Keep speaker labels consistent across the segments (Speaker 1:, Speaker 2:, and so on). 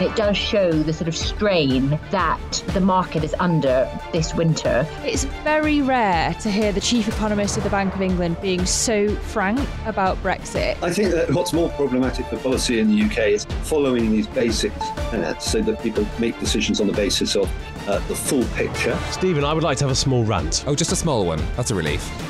Speaker 1: It does show the sort of strain that the market is under this winter.
Speaker 2: It's very rare to hear the chief economist of the Bank of England being so frank about Brexit.
Speaker 3: I think that what's more problematic for policy in the UK is following these basics uh, so that people make decisions on the basis of uh, the full picture.
Speaker 4: Stephen, I would like to have a small rant.
Speaker 5: Oh, just a small one. That's a relief.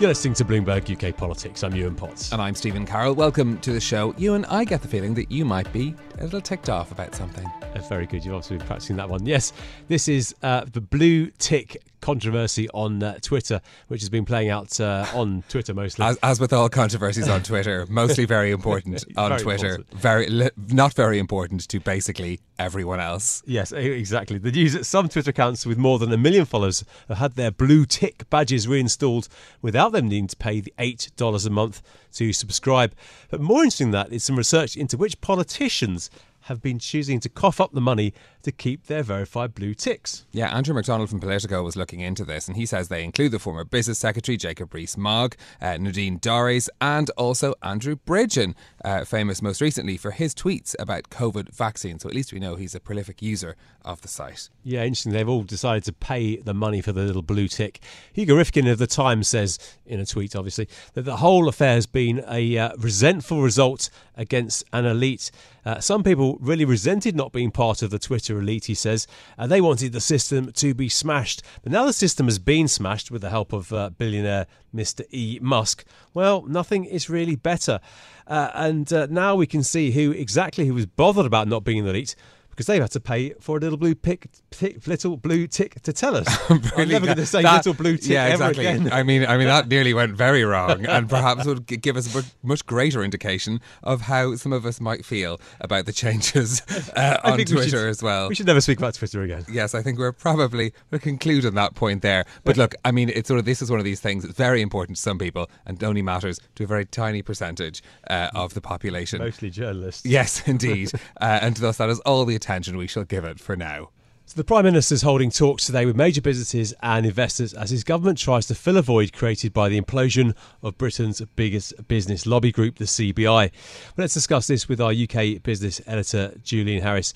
Speaker 4: You're listening to Bloomberg UK Politics. I'm Ewan Potts.
Speaker 5: And I'm Stephen Carroll. Welcome to the show. Ewan, I get the feeling that you might be a little ticked off about something.
Speaker 4: Uh, very good. You've obviously been practicing that one. Yes, this is uh, the blue tick controversy on uh, Twitter, which has been playing out uh, on Twitter mostly.
Speaker 5: As, as, with all controversies on Twitter, mostly very important on
Speaker 4: very
Speaker 5: Twitter,
Speaker 4: important.
Speaker 5: very li- not very important to basically everyone else.
Speaker 4: Yes, exactly. The news that some Twitter accounts with more than a million followers have had their blue tick badges reinstalled without them needing to pay the eight dollars a month to subscribe. But more interesting than that is some research into which politicians have been choosing to cough up the money to keep their verified blue ticks.
Speaker 5: Yeah, Andrew McDonald from Politico was looking into this, and he says they include the former Business Secretary Jacob Rees-Mogg, uh, Nadine Dorries, and also Andrew Bridgen, uh, famous most recently for his tweets about COVID vaccine. So at least we know he's a prolific user of the site.
Speaker 4: Yeah, interesting. They've all decided to pay the money for the little blue tick. Hugo Rifkin of The Times says, in a tweet obviously, that the whole affair has been a uh, resentful result against an elite. Uh, some people really resented not being part of the Twitter elite, he says. Uh, they wanted the system to be smashed. But now the system has been smashed with the help of uh, billionaire Mr. E. Musk. Well, nothing is really better. Uh, and uh, now we can see who exactly who was bothered about not being in the elite because they've had to pay for a little blue pick, tick, little blue tick to tell us. I'm never going to say
Speaker 5: That-
Speaker 4: little blue tick
Speaker 5: yeah,
Speaker 4: ever
Speaker 5: exactly.
Speaker 4: again.
Speaker 5: I mean, I mean that nearly went very wrong, and perhaps would give us a much greater indication of how some of us might feel about the changes uh, on
Speaker 4: we
Speaker 5: Twitter
Speaker 4: should-
Speaker 5: as well.
Speaker 4: We should never speak about Twitter again.
Speaker 5: Yes, I think we're probably we'll conclude on that point there. But look, I mean, it's sort of this is one of these things. that's very important to some people, and only matters to a very tiny percentage uh, of the population.
Speaker 4: Mostly journalists.
Speaker 5: Yes, indeed, uh, and thus that is all the attention we shall give it for now.
Speaker 4: So the Prime Minister is holding talks today with major businesses and investors as his government tries to fill a void created by the implosion of Britain's biggest business lobby group, the CBI. But let's discuss this with our UK business editor, Julian Harris.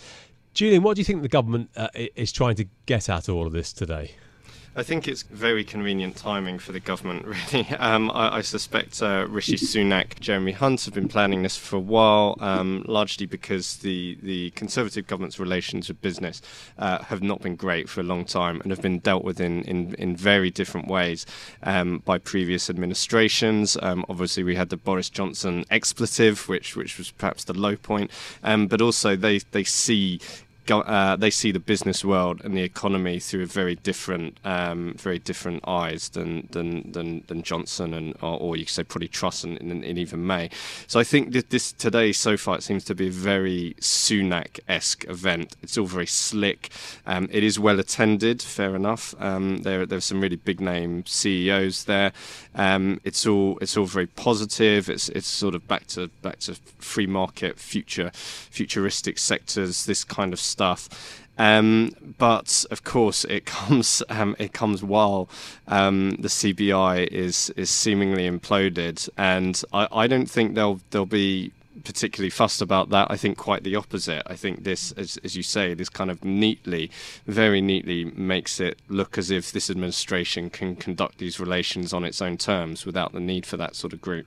Speaker 4: Julian, what do you think the government uh, is trying to get at all of this today?
Speaker 6: I think it's very convenient timing for the government, really. Um, I, I suspect uh, Rishi Sunak, Jeremy Hunt have been planning this for a while, um, largely because the, the Conservative government's relations with business uh, have not been great for a long time and have been dealt with in, in, in very different ways um, by previous administrations. Um, obviously, we had the Boris Johnson expletive, which, which was perhaps the low point, um, but also they, they see uh, they see the business world and the economy through a very different, um, very different eyes than than than, than Johnson and or, or you could say probably Truss and, and, and even May. So I think that this today so far it seems to be a very Sunak-esque event. It's all very slick. Um, it is well attended, fair enough. Um, there there's some really big name CEOs there. Um, it's all it's all very positive. It's it's sort of back to back to free market, future futuristic sectors. This kind of stuff. Um, but of course, it comes um, it comes while um, the CBI is is seemingly imploded, and I, I don't think they'll they'll be particularly fussed about that. I think quite the opposite. I think this, as, as you say, this kind of neatly, very neatly makes it look as if this administration can conduct these relations on its own terms without the need for that sort of group.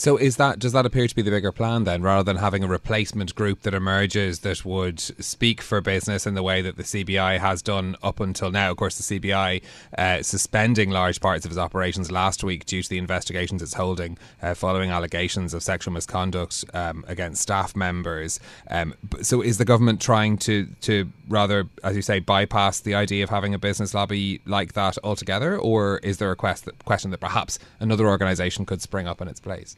Speaker 5: So is that does that appear to be the bigger plan then, rather than having a replacement group that emerges that would speak for business in the way that the CBI has done up until now? Of course, the CBI uh, suspending large parts of its operations last week due to the investigations it's holding uh, following allegations of sexual misconduct um, against staff members. Um, so is the government trying to to rather, as you say, bypass the idea of having a business lobby like that altogether, or is there a quest that, question that perhaps another organisation could spring up in its place?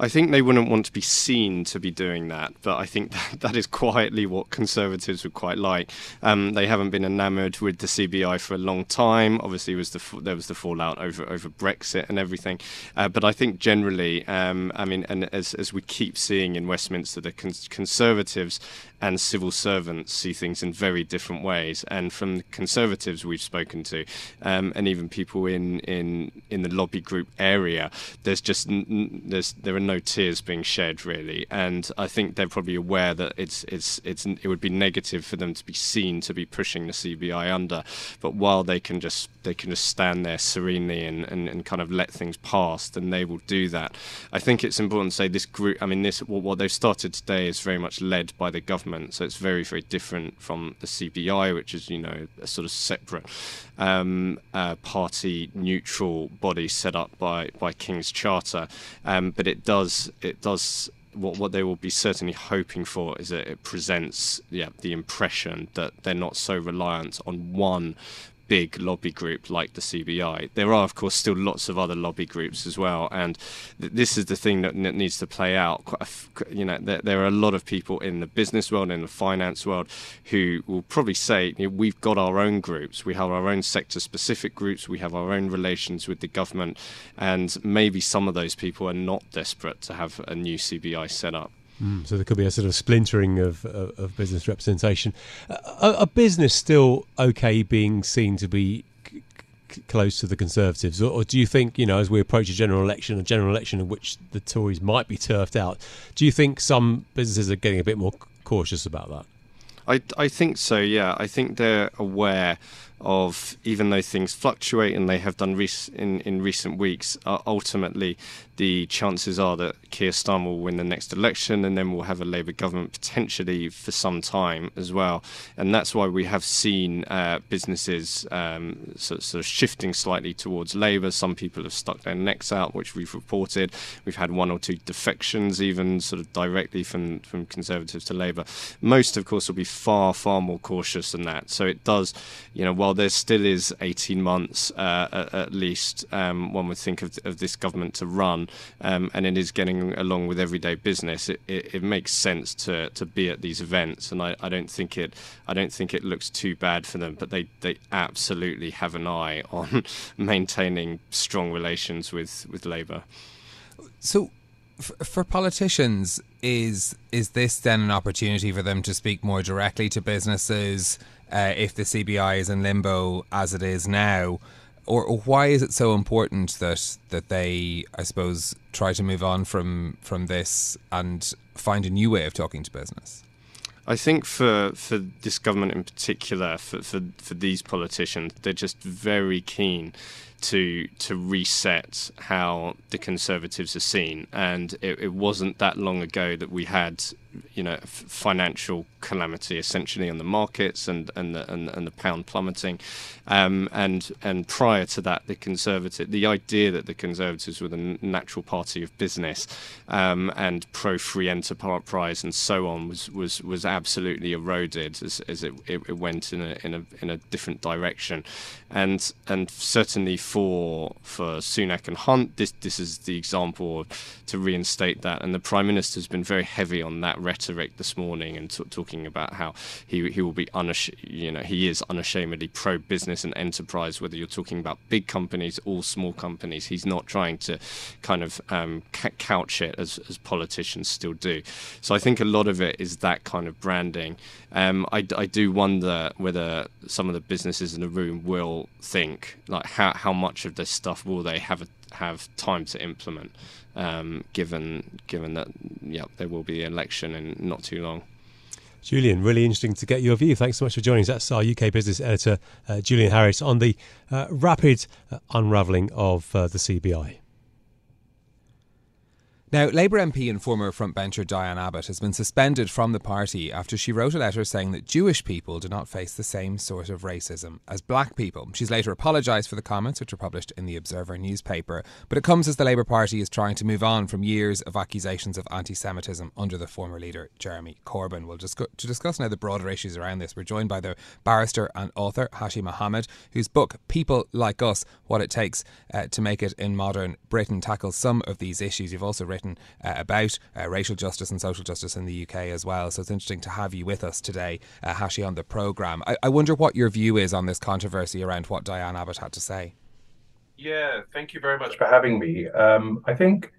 Speaker 6: I think they wouldn't want to be seen to be doing that, but I think that, that is quietly what Conservatives would quite like. Um, they haven't been enamoured with the CBI for a long time. Obviously, was the there was the fallout over over Brexit and everything, uh, but I think generally, um, I mean, and as as we keep seeing in Westminster, the cons- Conservatives and civil servants see things in very different ways. And from the Conservatives we've spoken to, um, and even people in, in in the lobby group area, there's just there's there are no tears being shed really. And I think they're probably aware that it's it's it's it would be negative for them to be seen to be pushing the CBI under. But while they can just they can just stand there serenely and, and, and kind of let things pass, then they will do that. I think it's important to say this group. I mean, this what they've started today is very much led by the government. So it's very, very different from the CBI, which is, you know, a sort of separate um, party neutral body set up by, by King's Charter. Um, but it does, it does what what they will be certainly hoping for is that it presents yeah the impression that they're not so reliant on one big lobby group like the CBI. There are, of course, still lots of other lobby groups as well, and th- this is the thing that n- needs to play out. You know, there, there, are a lot of people in the business world, in the finance world, who will probably say, you know, "We've got our own groups. We have our own sector-specific groups. We have our own relations with the government, and maybe some of those people are not desperate to have a new CBI set up."
Speaker 4: Mm, so there could be a sort of splintering of, of, of business representation. Uh, a business still okay being seen to be c- c- close to the Conservatives, or, or, do you think, you know, as we approach a general election, a general election in which the Tories might be turfed out, do you think some businesses are getting a bit more cautious about that?
Speaker 6: I, I think so, yeah. I think they're aware of even though things fluctuate and they have done rec- in in recent weeks, uh, ultimately the chances are that Keir Starmer will win the next election and then we'll have a Labour government potentially for some time as well. And that's why we have seen uh, businesses um, sort, sort, of shifting slightly towards Labour. Some people have stuck their necks out, which we've reported. We've had one or two defections, even sort of directly from, from Conservatives to Labour. Most, of course, will be far, far more cautious than that. So it does, you know, while there still is 18 months uh, at, at, least, um, one would think of, of this government to run um, and it is getting along with everyday business, it, it, it, makes sense to, to be at these events. And I, I don't think it I don't think it looks too bad for them. But they, they absolutely have an eye on maintaining strong relations with, with Labour.
Speaker 5: So for politicians, is is this then an opportunity for them to speak more directly to businesses uh, if the CBI is in limbo as it is now? Or, why is it so important that that they, I suppose, try to move on from from this and find a new way of talking to business?
Speaker 6: I think for for this government in particular, for for, for these politicians, they're just very keen to to reset how the Conservatives are seen. And it, it wasn't that long ago that we had, you know, financial calamity essentially on the markets and and the, and, and the pound plummeting. Um, and and prior to that, the Conservative, the idea that the Conservatives were the natural party of business um, and pro free enterprise and so on was was was absolutely eroded as, as it, it, it went in a in a in a different direction. And and certainly for for Sunak and Hunt, this this is the example to reinstate that. And the Prime Minister has been very heavy on that rhetoric this morning and t- talking about how he he will be unash- you know he is unashamedly pro business and enterprise. Whether you're talking about big companies or small companies, he's not trying to kind of um, couch it as as politicians still do. So I think a lot of it is that kind of branding. Um, I, I do wonder whether some of the businesses in the room will think like how how much of this stuff will they have have time to implement, um, given given that yeah there will be an election in not too long.
Speaker 4: Julian, really interesting to get your view. Thanks so much for joining us. That's our UK business editor, uh, Julian Harris, on the uh, rapid uh, unravelling of uh, the CBI.
Speaker 5: Now, Labour MP and former frontbencher Diane Abbott has been suspended from the party after she wrote a letter saying that Jewish people do not face the same sort of racism as black people. She's later apologised for the comments, which were published in the Observer newspaper, but it comes as the Labour Party is trying to move on from years of accusations of anti Semitism under the former leader Jeremy Corbyn. We'll just to discuss now the broader issues around this. We're joined by the barrister and author Hashi Mohamed, whose book People Like Us: What It Takes uh, to Make It in Modern Britain tackles some of these issues. You've also written written uh, about uh, racial justice and social justice in the UK as well. So it's interesting to have you with us today, uh, Hashi, on the programme. I, I wonder what your view is on this controversy around what Diane Abbott had to say.
Speaker 7: Yeah, thank you very much for having me. Um, I think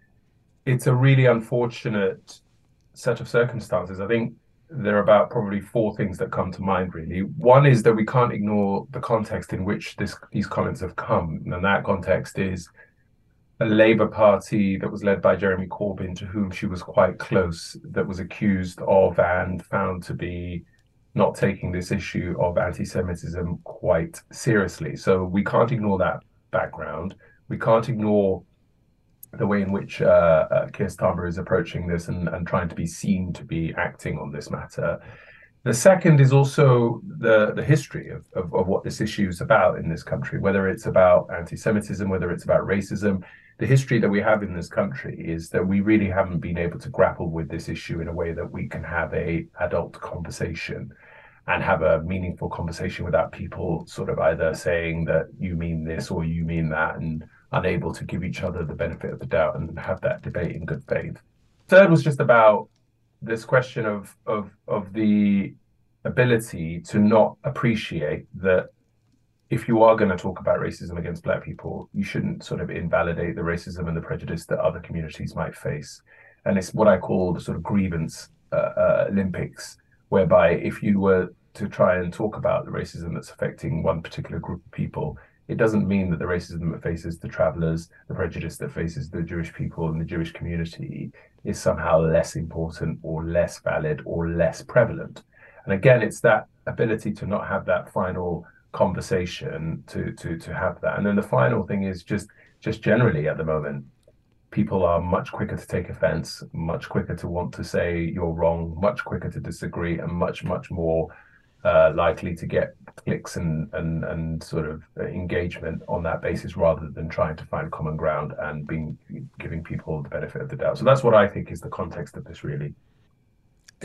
Speaker 7: it's a really unfortunate set of circumstances. I think there are about probably four things that come to mind really one is that we can't ignore the context in which this these comments have come and that context is a labour party that was led by jeremy corbyn to whom she was quite close that was accused of and found to be not taking this issue of anti-semitism quite seriously so we can't ignore that background we can't ignore the way in which uh, uh, Keir Starmer is approaching this and, and trying to be seen to be acting on this matter. The second is also the, the history of, of, of what this issue is about in this country, whether it's about anti Semitism, whether it's about racism. The history that we have in this country is that we really haven't been able to grapple with this issue in a way that we can have a adult conversation and have a meaningful conversation without people sort of either saying that you mean this or you mean that and unable to give each other the benefit of the doubt and have that debate in good faith. Third was just about this question of of of the ability to not appreciate that if you are going to talk about racism against black people, you shouldn't sort of invalidate the racism and the prejudice that other communities might face. And it's what I call the sort of grievance uh, uh, Olympics, whereby if you were to try and talk about the racism that's affecting one particular group of people, it doesn't mean that the racism that faces the travelers, the prejudice that faces the Jewish people and the Jewish community is somehow less important or less valid or less prevalent. And again, it's that ability to not have that final conversation to to to have that. And then the final thing is just just generally at the moment, people are much quicker to take offense, much quicker to want to say you're wrong, much quicker to disagree, and much much more uh, likely to get clicks and, and and sort of engagement on that basis rather than trying to find common ground and being giving people the benefit of the doubt. So that's what I think is the context of this really.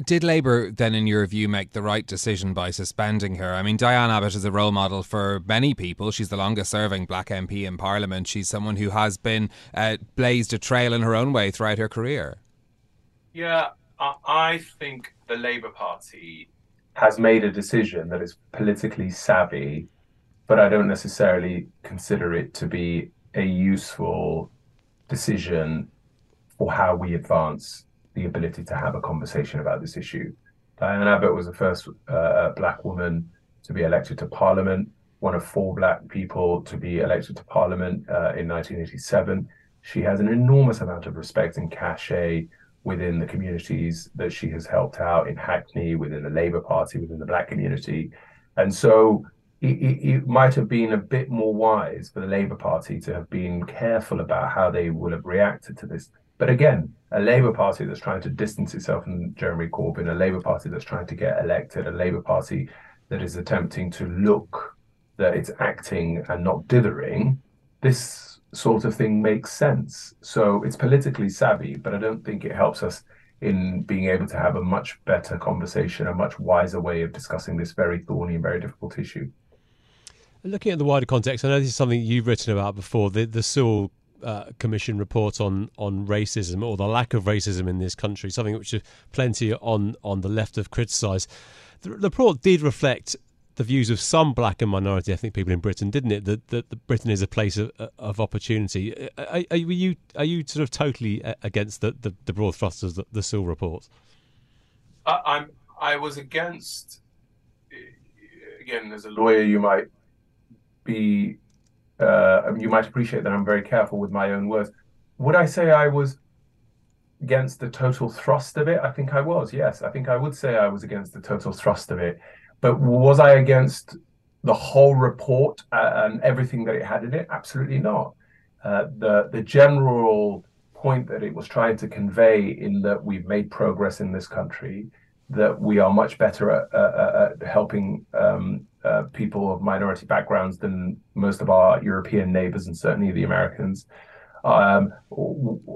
Speaker 5: Did Labour then, in your view, make the right decision by suspending her? I mean, Diane Abbott is a role model for many people. She's the longest serving black MP in Parliament. She's someone who has been uh, blazed a trail in her own way throughout her career.
Speaker 7: Yeah, I think the Labour Party has made a decision that is politically savvy, but I don't necessarily consider it to be a useful decision for how we advance the ability to have a conversation about this issue. Diane Abbott was the first uh, black woman to be elected to parliament, one of four black people to be elected to parliament uh, in 1987. She has an enormous amount of respect and cachet within the communities that she has helped out in Hackney, within the Labour Party, within the Black community. And so it, it, it, might have been a bit more wise for the Labour Party to have been careful about how they would have reacted to this. But again, a Labour Party that's trying to distance itself from Jeremy Corbyn, a Labour Party that's trying to get elected, a Labour Party that is attempting to look that it's acting and not dithering, this sort of thing makes sense. So it's politically savvy, but I don't think it helps us in being able to have a much better conversation, a much wiser way of discussing this very thorny and very difficult issue.
Speaker 4: Looking at the wider context, I know this is something you've written about before. The the Sewell uh, Commission report on on racism or the lack of racism in this country, something which plenty on on the left have criticised. The, the report did reflect the views of some black and minority ethnic people in Britain, didn't it? That, that, Britain is a place of, of opportunity. Are, are, you are you sort of totally against the, the, the broad thrust of the, the Sewell report?
Speaker 7: I, I'm I was against. Again, as a lawyer, you might be uh, you might appreciate that I'm very careful with my own words. Would I say I was against the total thrust of it? I think I was. Yes, I think I would say I was against the total thrust of it. But was I against the whole report and everything that it had in it? Absolutely not. Uh, the the general point that it was trying to convey in that we've made progress in this country, that we are much better at, uh, at helping um, uh, people of minority backgrounds than most of our European neighbors and certainly the Americans. Um,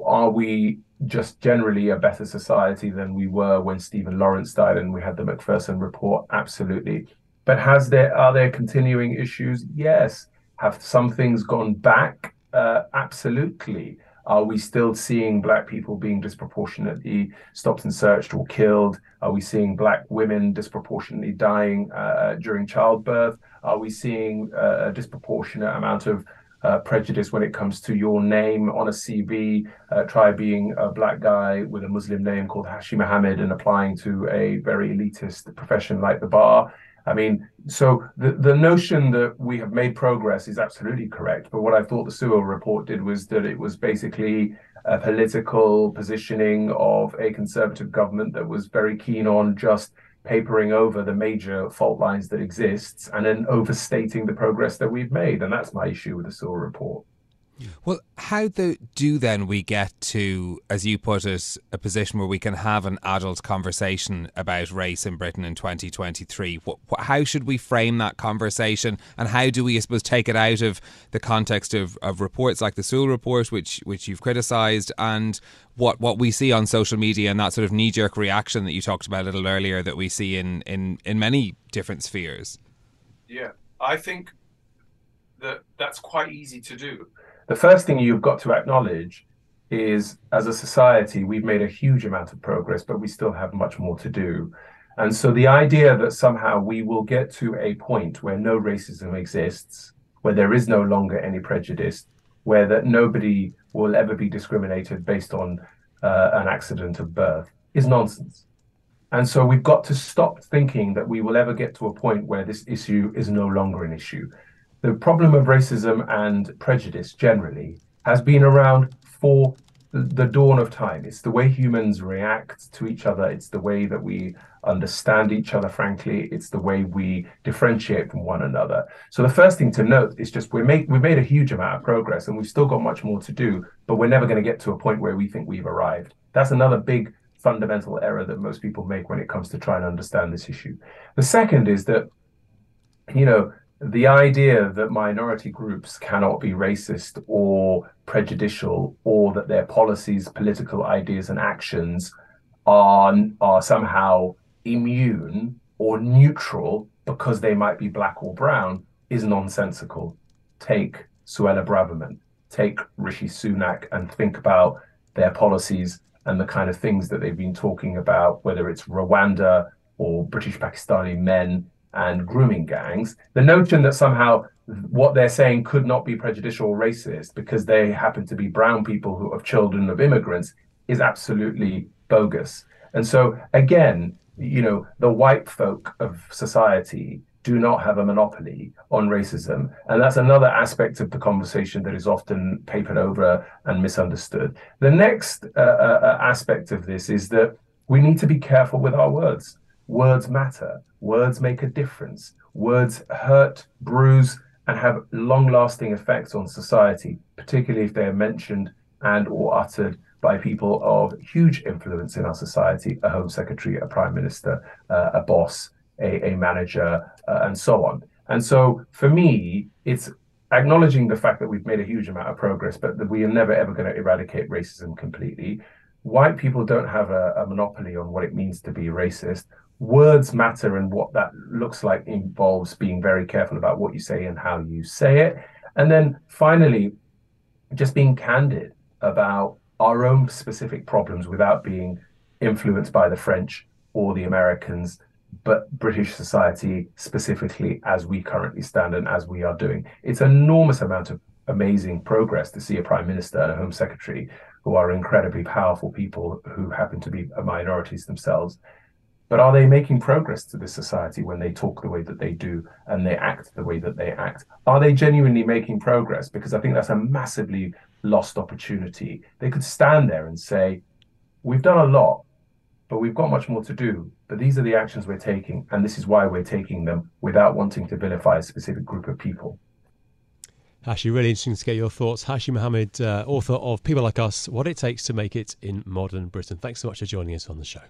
Speaker 7: are we just generally a better society than we were when Stephen Lawrence died and we had the Macpherson report? Absolutely. But has there are there continuing issues? Yes. Have some things gone back? Uh, absolutely. Are we still seeing black people being disproportionately stopped and searched or killed? Are we seeing black women disproportionately dying uh, during childbirth? Are we seeing uh, a disproportionate amount of uh, prejudice when it comes to your name on a CV. Uh, try being a black guy with a Muslim name called Hashi Mohamed and applying to a very elitist profession like the bar. I mean, so the, the notion that we have made progress is absolutely correct. But what I thought the Sewell report did was that it was basically a political positioning of a conservative government that was very keen on just papering over the major fault lines that exists and then overstating the progress that we've made. And that's my issue with the Sewell report.
Speaker 5: Well, how the, do then we get to, as you put it, a position where we can have an adult conversation about race in Britain in 2023? What, how should we frame that conversation, and how do we, I suppose, take it out of the context of, of reports like the Sewell report, which which you've criticised, and what what we see on social media and that sort of knee jerk reaction that you talked about a little earlier that we see in in in many different spheres?
Speaker 7: Yeah, I think that that's quite easy to do the first thing you've got to acknowledge is as a society, we've made a huge amount of progress, but we still have much more to do. And so the idea that somehow we will get to a point where no racism exists, where there is no longer any prejudice, where that nobody will ever be discriminated based on uh, an accident of birth is nonsense. And so we've got to stop thinking that we will ever get to a point where this issue is no longer an issue the problem of racism and prejudice generally has been around for the dawn of time. It's the way humans react to each other. It's the way that we understand each other, frankly. It's the way we differentiate from one another. So the first thing to note is just we make we've made a huge amount of progress and we've still got much more to do, but we're never going to get to a point where we think we've arrived. That's another big fundamental error that most people make when it comes to trying to understand this issue. The second is that, you know, the idea that minority groups cannot be racist or prejudicial or that their policies, political ideas, and actions are, are somehow immune or neutral because they might be black or brown is nonsensical. Take Suella Braverman, take Rishi Sunak, and think about their policies and the kind of things that they've been talking about, whether it's Rwanda or British Pakistani men and grooming gangs, the notion that somehow what they're saying could not be prejudicial or racist because they happen to be brown people who are children of immigrants is absolutely bogus. And so again, you know, the white folk of society do not have a monopoly on racism. And that's another aspect of the conversation that is often papered over and misunderstood. The next uh, uh, uh aspect of this is that we need to be careful with our words. Words matter. Words make a difference. Words hurt, bruise, and have long-lasting effects on society, particularly if they are mentioned and or uttered by people of huge influence in our society, a home secretary, a prime minister, uh, a boss, a, a manager, uh, and so on. And so for me, it's acknowledging the fact that we've made a huge amount of progress, but that we are never ever going to eradicate racism completely. White people don't have a, a monopoly on what it means to be racist words matter and what that looks like involves being very careful about what you say and how you say it. And then finally, just being candid about our own specific problems without being influenced by the French or the Americans, but British society specifically as we currently stand and as we are doing. It's an enormous amount of amazing progress to see a prime minister and a home secretary who are incredibly powerful people who happen to be minorities themselves but are they making progress to this society when they talk the way that they do and they act the way that they act? Are they genuinely making progress? Because I think that's a massively lost opportunity. They could stand there and say, We've done a lot, but we've got much more to do. But these are the actions we're taking, and this is why we're taking them without wanting to vilify a specific group of people.
Speaker 4: Hashi, really interesting to get your thoughts. Hashi Mohamed, uh, author of People Like Us What It Takes to Make It in Modern Britain. Thanks so much for joining us on the show.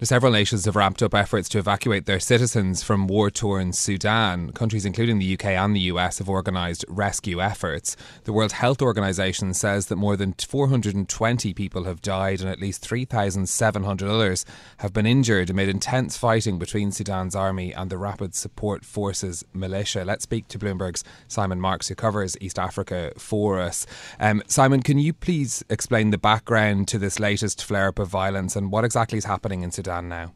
Speaker 5: Several nations have ramped up efforts to evacuate their citizens from war torn Sudan. Countries including the UK and the US have organised rescue efforts. The World Health Organization says that more than 420 people have died and at least 3,700 others have been injured amid intense fighting between Sudan's army and the Rapid Support Forces militia. Let's speak to Bloomberg's Simon Marks, who covers East Africa for us. Um, Simon, can you please explain the background to this latest flare up of violence and what exactly is happening in Sudan? Sudan now?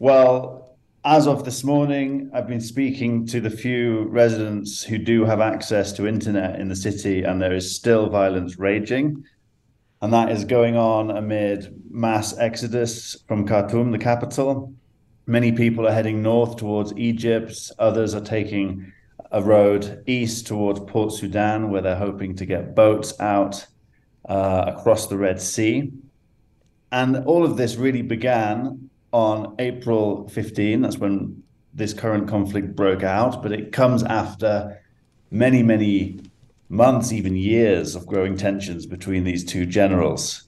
Speaker 8: Well, as of this morning, I've been speaking to the few residents who do have access to internet in the city, and there is still violence raging. And that is going on amid mass exodus from Khartoum, the capital. Many people are heading north towards Egypt, others are taking a road east towards Port Sudan, where they're hoping to get boats out uh, across the Red Sea. And all of this really began on April 15. That's when this current conflict broke out. But it comes after many, many months, even years of growing tensions between these two generals.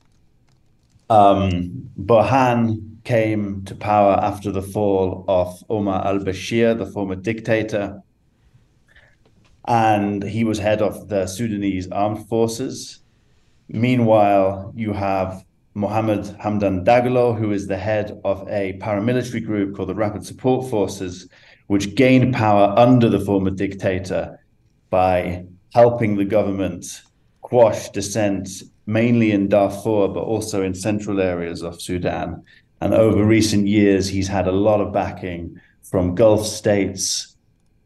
Speaker 8: Um, Burhan came to power after the fall of Omar al Bashir, the former dictator. And he was head of the Sudanese armed forces. Meanwhile, you have Mohammed Hamdan Dagalo, who is the head of a paramilitary group called the Rapid Support Forces, which gained power under the former dictator by helping the government quash dissent, mainly in Darfur, but also in central areas of Sudan. And over recent years, he's had a lot of backing from Gulf states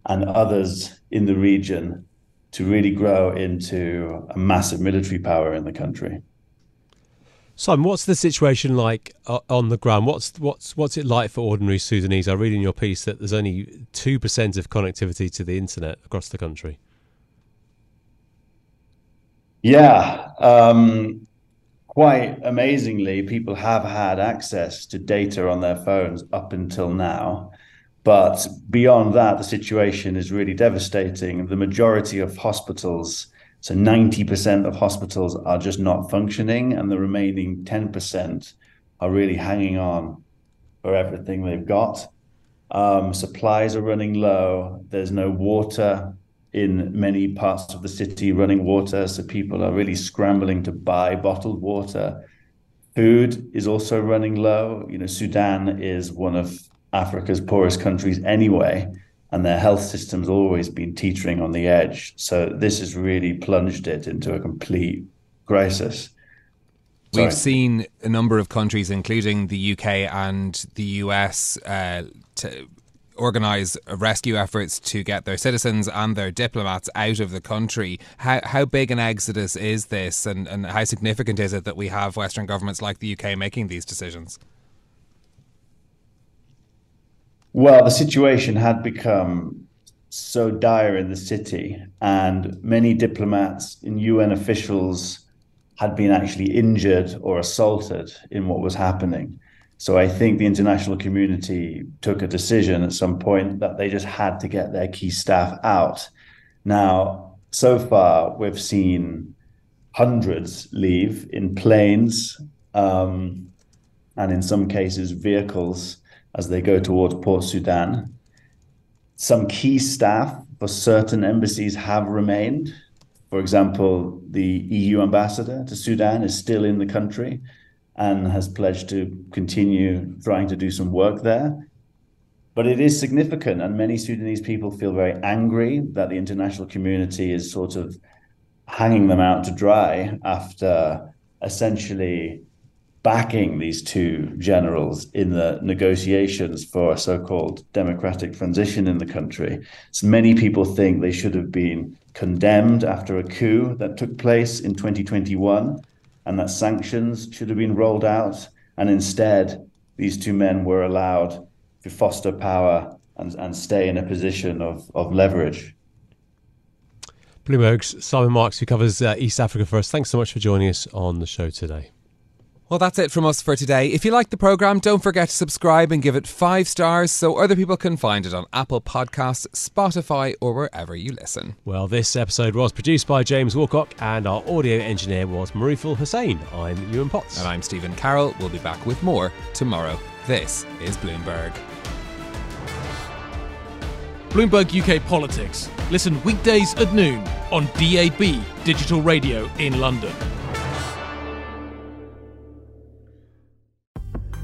Speaker 8: and others in the region to really grow into a massive military power in the country.
Speaker 4: Simon, what's the situation like uh, on the ground? What's what's what's it like for ordinary Sudanese? I read in your piece that there's only two percent of connectivity to the internet across the country.
Speaker 8: Yeah, um, quite amazingly, people have had access to data on their phones up until now. But beyond that, the situation is really devastating. The majority of hospitals so 90% of hospitals are just not functioning, and the remaining 10% are really hanging on for everything they've got. Um, supplies are running low. There's no water in many parts of the city, running water. So people are really scrambling to buy bottled water. Food is also running low. You know, Sudan is one of Africa's poorest countries anyway and their health system's always been teetering on the edge. So this has really plunged it into a complete crisis.
Speaker 5: Sorry. We've seen a number of countries, including the UK and the US, uh, to organise rescue efforts to get their citizens and their diplomats out of the country. How, how big an exodus is this, and, and how significant is it that we have Western governments like the UK making these decisions?
Speaker 8: Well, the situation had become so dire in the city, and many diplomats and UN officials had been actually injured or assaulted in what was happening. So I think the international community took a decision at some point that they just had to get their key staff out. Now, so far, we've seen hundreds leave in planes um, and in some cases vehicles as they go towards Port Sudan. Some key staff for certain embassies have remained. For example, the EU ambassador to Sudan is still in the country and has pledged to continue trying to do some work there. But it is significant, and many Sudanese people feel very angry that the international community is sort of hanging them out to dry after essentially backing these two generals in the negotiations for a so-called democratic transition in the country. So many people think they should have been condemned after a coup that took place in 2021 and that sanctions should have been rolled out. And instead, these two men were allowed to foster power and, and stay in a position of, of leverage.
Speaker 4: Bloomberg's Simon Marks, who covers uh, East Africa for us. Thanks so much for joining us on the show today.
Speaker 5: Well, that's it from us for today. If you like the programme, don't forget to subscribe and give it five stars so other people can find it on Apple Podcasts, Spotify, or wherever you listen.
Speaker 4: Well, this episode was produced by James Walcock, and our audio engineer was Mariful Hussain. I'm Ewan Potts.
Speaker 5: And I'm Stephen Carroll. We'll be back with more tomorrow. This is Bloomberg.
Speaker 9: Bloomberg UK Politics. Listen weekdays at noon on DAB Digital Radio in London.